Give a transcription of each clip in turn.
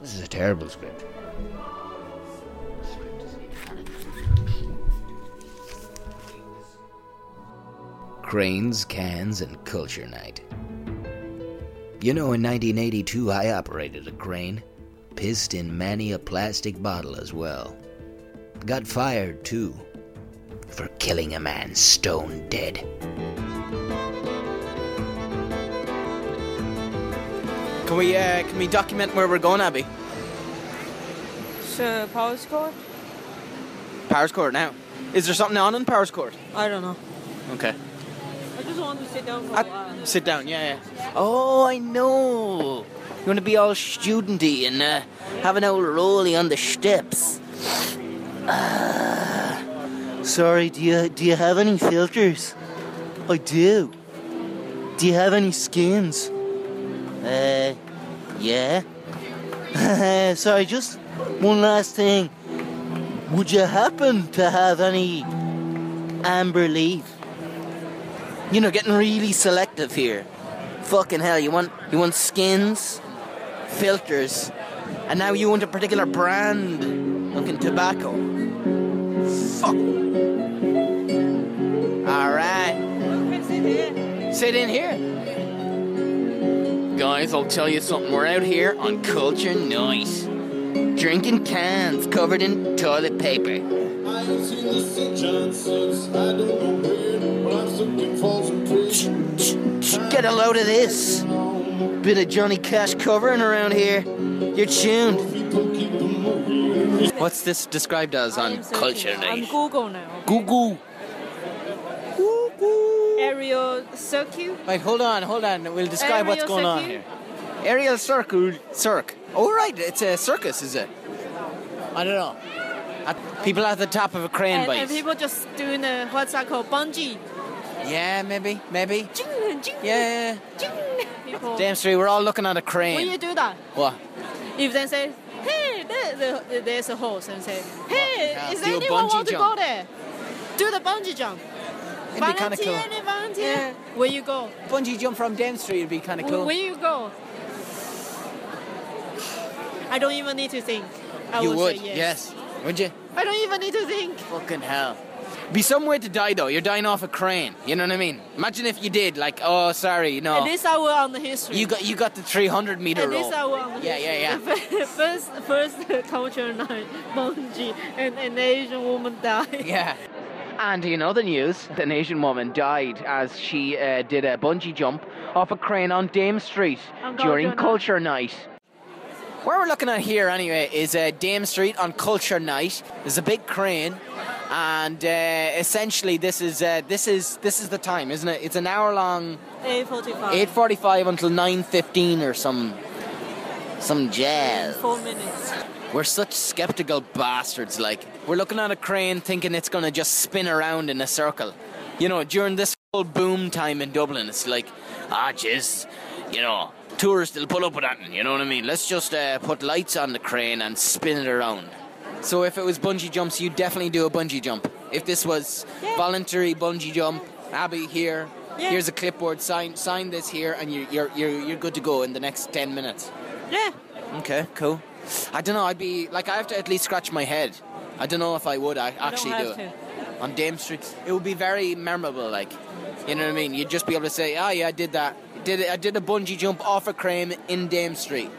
This is a terrible script. Cranes, Cans, and Culture Night. You know, in 1982, I operated a crane. Pissed in many a plastic bottle as well. Got fired, too. For killing a man stone dead. Can we uh, can we document where we're going, Abby? So, Powerscourt? Powers Court now. Is there something on in Powerscourt? I don't know. Okay. I just want to sit down for I- a while. sit down, yeah, yeah. Oh, I know. You want to be all studenty and uh, have an old rolly on the steps. Ah. sorry, do you do you have any filters? I do. Do you have any skins? Uh, yeah. sorry, just one last thing. Would you happen to have any Amber Leaf? You know, getting really selective here. Fucking hell, you want you want skins, filters, and now you want a particular brand looking tobacco. Fuck. Alright. Sit in here. Guys, I'll tell you something. We're out here on Culture Night. Drinking cans covered in toilet paper. I ain't seen the sunshine since I don't know when, but I'm slipping Folsom Prison. Get a load of this. Bit of Johnny Cash covering around here. You're tuned. What's this described as on Culture I'm Night? Google now. Google. Aerial circuit. Wait, hold on, hold on. We'll describe what's Aerial going on here. Aerial circle, circ. Oh, right, it's a circus, is it? I don't know. At, people at the top of a crane And, bike. and people just doing the, what's that called? Bungee. Yeah, maybe, maybe. Jing, jing, Yeah. jing. People. Damn straight, we're all looking at a crane. When you do that, What? if they say, hey, there, there- there's a horse, and say, hey, oh, is do anyone want to jump. go there? Do the bungee jump. It'd be kind of cool. Any volunteer? Yeah. Where you go? Bungee jump from Dame Street would be kind of cool. Where you go? I don't even need to think. I you would, say yes. Would you? I don't even need to think. Fucking hell. Be some way to die though. You're dying off a crane. You know what I mean? Imagine if you did, like, oh, sorry, no. At least I will on the history. You got you got the 300 meter At roll. least I will on the Yeah, yeah, history. yeah. first, first culture night, bungee, and an Asian woman died. Yeah. And in other news, an Asian woman died as she uh, did a bungee jump off a crane on Dame Street during Culture Culture Night. Where we're looking at here, anyway, is uh, Dame Street on Culture Night. There's a big crane, and uh, essentially this is uh, this is this is the time, isn't it? It's an hour long, 8.45. 8:45 until 9:15 or some some jazz. Four minutes. We're such skeptical bastards. Like we're looking at a crane, thinking it's gonna just spin around in a circle. You know, during this whole boom time in Dublin, it's like, ah, jizz, you know, tourists will pull up with that. You know what I mean? Let's just uh, put lights on the crane and spin it around. So if it was bungee jumps, you'd definitely do a bungee jump. If this was Yeah. voluntary bungee jump, Abby here. Yeah. Here's a clipboard. Sign sign this here, and you're, you're you're you're good to go in the next ten minutes. Yeah. Okay, cool. I don't know. I'd be like, I have to at least scratch my head. I don't know if I would I actually do it to. on Dame Street. It would be very memorable. Like, you know what I mean? You'd just be able to say, "Oh yeah, I did that. Did it? I did a bungee jump off a crane in Dame Street."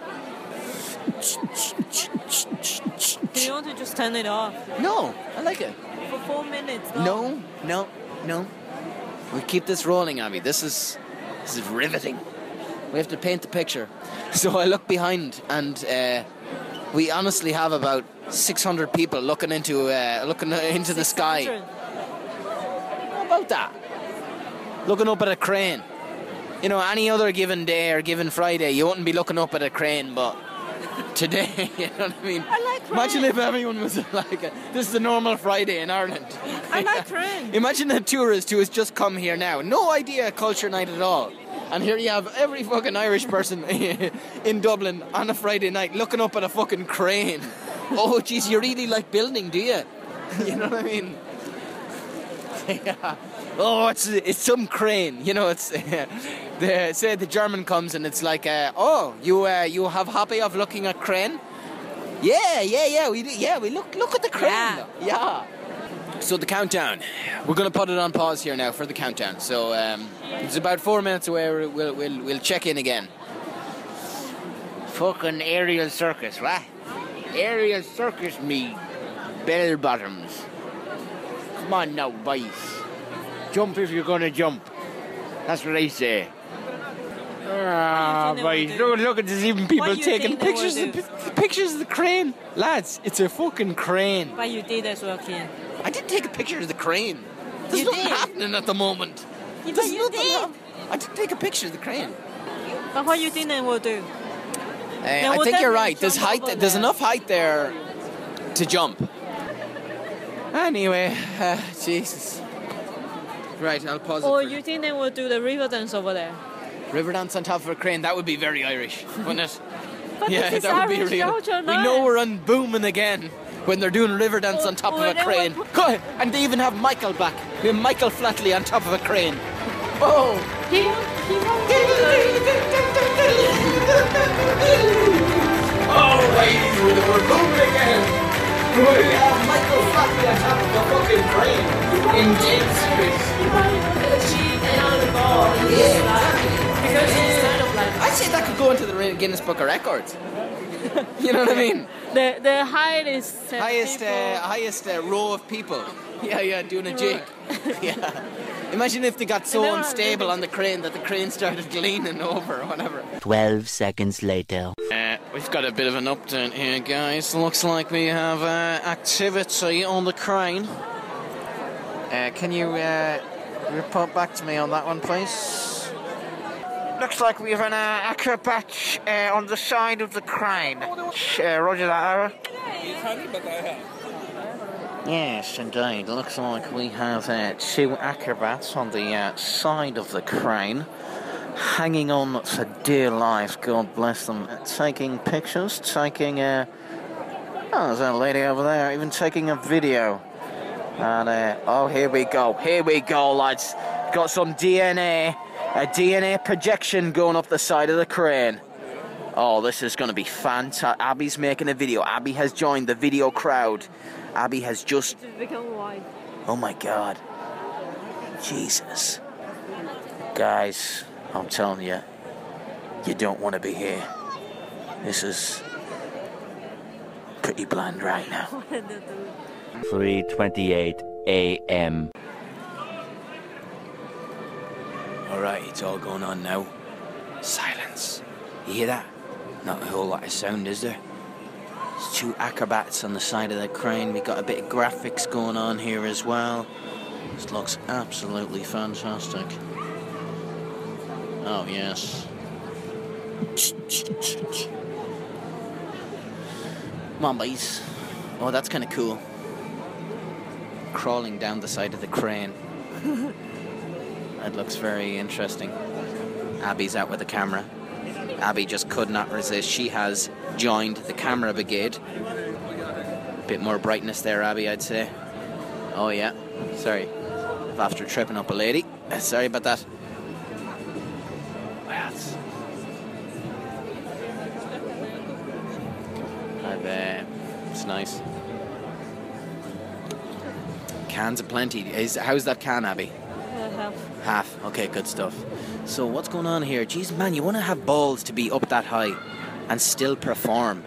Do you want to just turn it off No, I like it. for four minutes? No, no, no. We keep this rolling, Abby. This is this is riveting. We have to paint the picture. So I look behind, and uh, we honestly have about 600 people looking into uh, looking into the sky. How about that? Looking up at a crane. You know, any other given day or given Friday, you wouldn't be looking up at a crane, but today, you know what I mean? I like Imagine if everyone was like, a, this is a normal Friday in Ireland. I like crane. Imagine a tourist who has just come here now, no idea culture night at all. And here you have every fucking Irish person in Dublin on a Friday night looking up at a fucking crane. Oh, jeez, you really like building, do you? You know what I mean? yeah. Oh, it's it's some crane. You know, it's the, say the German comes and it's like, uh, oh, you uh, you have hobby of looking at crane. Yeah, yeah, yeah. We yeah. We look look at the crane. Yeah. Yeah. So the countdown. We're gonna put it on pause here now for the countdown. So um, it's about four minutes away. We'll we'll we'll, we'll check in again. Fucking aerial circus, what? Aerial circus, me bell bottoms. Come on now, boys. Jump if you're gonna jump. That's what I say. Ah, think boys, look, look at there's even people you taking think they will pictures of, the pictures of the crane. Lads, it's a fucking crane. But you did as well, Ken. I did take a picture of the crane. There's You nothing did? happening at the moment. There's but you did. hap- I did take a picture of the crane. But what you think they will do? Uh, I think you're right. There's height. over There's enough height there to jump. Anyway, uh, Jesus. Right, I'll pause Or it. For you think they will do the Riverdance over there? Riverdance on top of a crane. That would be very Irish, wouldn't it? But yeah, this is that would be real. culture, We know we're on booming again when they're doing Riverdance on top or of a crane. will Go ahead. And they even have Michael back. We have Michael Flatley on top of a crane. Oh! He won't, he won't do the- Alright, we're booming again. We have Michael Flatley on top of a fucking crane in Dead Series. I'd say that could go into the Guinness Book of Records. you know what I mean? The, the highest uh, highest uh, highest uh, row of people. Yeah, yeah, doing a jig. yeah. Imagine if they got so then unstable really- on the crane that the crane started leaning over or whatever. 12 seconds later. Uh, we've got a bit of an update here, guys. Looks like we have uh, activity on the crane. Uh, can you uh, report back to me on that one, please? Looks like we have an uh, acrobat uh, on the side of the crane. Uh, roger that, Ara. Yes, indeed. Looks like we have uh, two acrobats on the uh, side of the crane, hanging on for dear life. God bless them. Taking pictures, taking uh, oh, there's a lady over there, even taking a video. And uh, oh, here we go. Here we go, lads. Got some DNA, a DNA projection going up the side of the crane. Oh, this is going to be fantastic. Abby's making a video. Abby has joined the video crowd. Abby has just It's become wide. Oh my god. Jesus. Guys, I'm telling you, you don't want to be here. This is pretty bland right now. 3:28 a.m. Alright, it's all going on now. Silence. You hear that? Not a whole lot of sound, is there? There's two acrobats on the side of the crane. We got a bit of graphics going on here as well. This looks absolutely fantastic. Oh, yes. Come on, boys. Oh, that's kind of cool. Crawling down the side of the crane. That looks very interesting. Abby's out with the camera. Abby just could not resist. She has joined the camera brigade. Bit more brightness there, Abby, I'd say. Oh, yeah. Sorry. After tripping up a lady. Sorry about that. It's... I've, uh, it's nice. Cans aplenty. Is how's that can, Abby? Half. Okay, good stuff. So what's going on here? Jeez, man, you want to have balls to be up that high and still perform?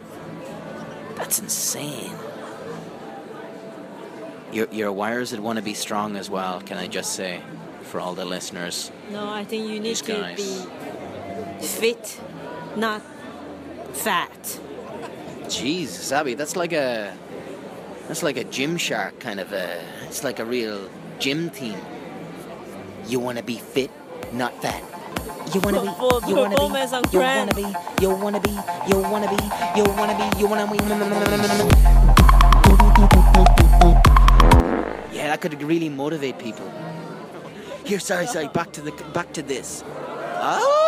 That's insane. Your your wires would want to be strong as well. Can I just say, for all the listeners? No, I think you need to be fit, not fat. Jeez, Abby, that's like a that's like a Gymshark kind of a. It's like a real gym team. You want to be fit, not fat. You wanna be, you wanna be, you wanna be, you wanna be, you wanna be, you wanna be, you wanna be. Yeah, that could really motivate people. Here, sorry, sorry. Back to the, back to this. Oh,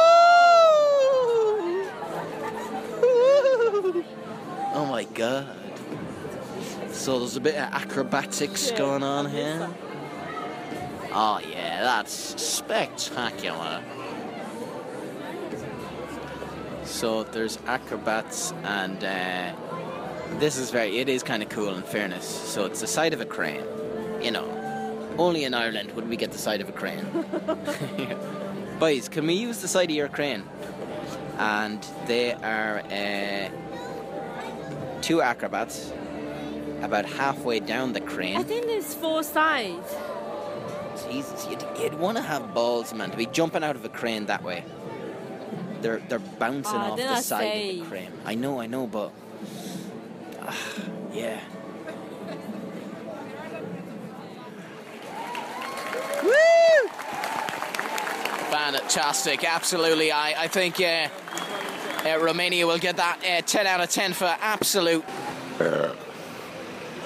oh my god. So there's a bit of acrobatics going on here. Oh yeah, that's spectacular. So there's acrobats and uh, This is very. It is kind of cool. In fairness, so it's the side of a crane. You know, only in Ireland would we get the side of a crane. Boys, can we use the side of your crane? And they are uh, two acrobats about halfway down the crane. I think there's four sides. Jesus, you'd, you'd want to have balls, man, to be jumping out of a crane that way. They're they're bouncing Ah, off the I side of the crane. I know, I know, but ah, yeah. Woo! Fantastic, absolutely. I I think uh, uh, Romania will get that uh, 10 out of 10 for absolute.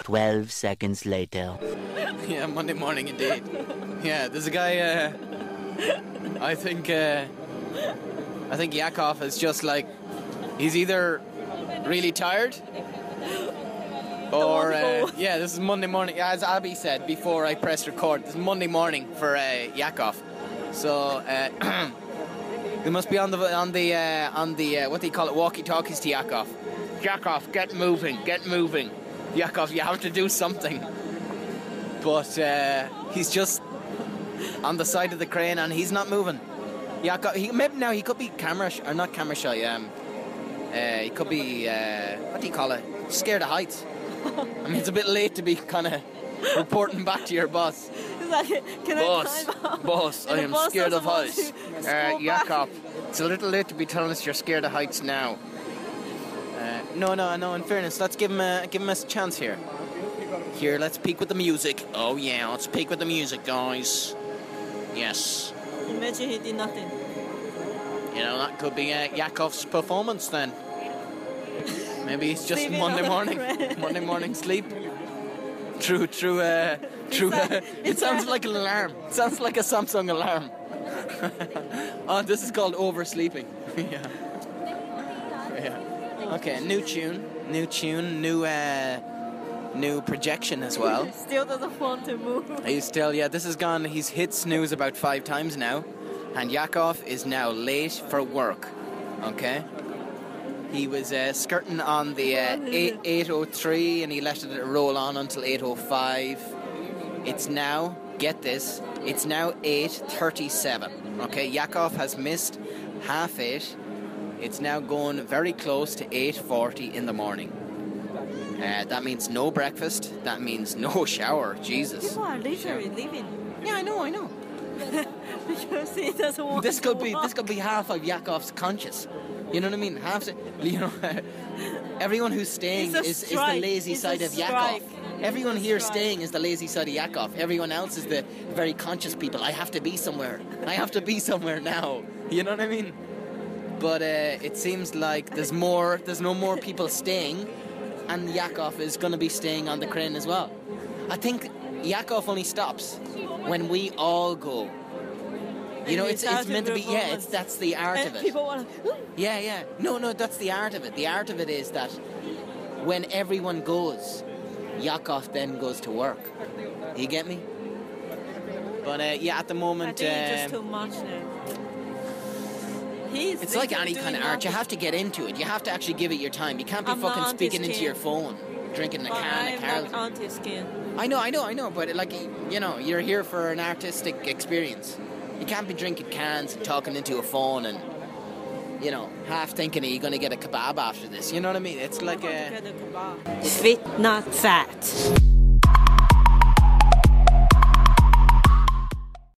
12 seconds later. Yeah, Monday morning indeed. Yeah, there's a guy. Uh, I think. Uh, I think Yakov is just like he's either really tired or uh, yeah. This is Monday morning, as Abby said before I pressed record. This is Monday morning for uh, Yakov, so uh, they must be on the on the uh, on the uh, what do you call it walkie talkies to Yakov. Yakov, get moving, get moving. Yakov, you have to do something but uh, he's just on the side of the crane and he's not moving. Yeah, he, maybe now he could be camera sh- or not camera shy. Um, uh, he could be uh, what do you call it? Scared of heights. I mean, it's a bit late to be kind of reporting back to your boss. Like, Boss, boss, I am boss scared of heights. Uh. Yakov, it's a little late to be telling us you're scared of heights now. Uh, no, no, no. In fairness, let's give him a give him a chance here. Here, let's peek with the music. Oh yeah, let's peek with the music, guys. Yes, Imagine he did nothing. you know that could be uh, Yakov's performance then. Maybe it's just Sleeping Monday morning. Monday morning sleep. True, true, uh, true. like- it sounds like- like an alarm. It sounds like a Samsung alarm. oh, this is called oversleeping. yeah. Yeah. Okay, new tune, new tune, new uh, new projection as well. Still doesn't want to move. He's still, yeah, this has gone, he's hit snooze about five times now. And Yakov is now late for work. Okay? He was uh, skirting on the uh, 8, 803 and he let it roll on until 805. It's now, get this, it's now 837. Okay, Yakov has missed half eight. It's now going very close to 8.40 in the morning. Uh, that means no breakfast. That means no shower. Jesus. People are literally leaving Yeah, I know, I know. because he doesn't want This could be walk. this could be half of Yakov's conscious. You know what I mean? Half, you know, everyone who's staying is, is the lazy It's side of. Yakov. Everyone here staying is the lazy side of Yakov. Everyone else is the very conscious people. I have to be somewhere. I have to be somewhere now. You know what I mean? But uh, it seems like there's more. There's no more people staying, and Yakov is going to be staying on the crane as well. I think Yakov only stops when we all go. You know, it's it's out it's of meant to be. Yeah, it's that's the art of it. people want to. Yeah, yeah. No, no, that's the art of it. The art of it is that when everyone goes, Yakov then goes to work. You get me? But uh, yeah, at the moment, I think it's just um, too much now. He's it's like any kind of art. You have to get into it. You have to actually give it your time. You can't be I'm fucking speaking into your phone, drinking a But can I'm of not Carlton. anti-skin. I know, I know, I know. But like, you know, you're here for an artistic experience. You can't be drinking cans and talking into a phone and. You know, half thinking, are you going to get a kebab after this? You know what I mean? It's like a. fit, not fat.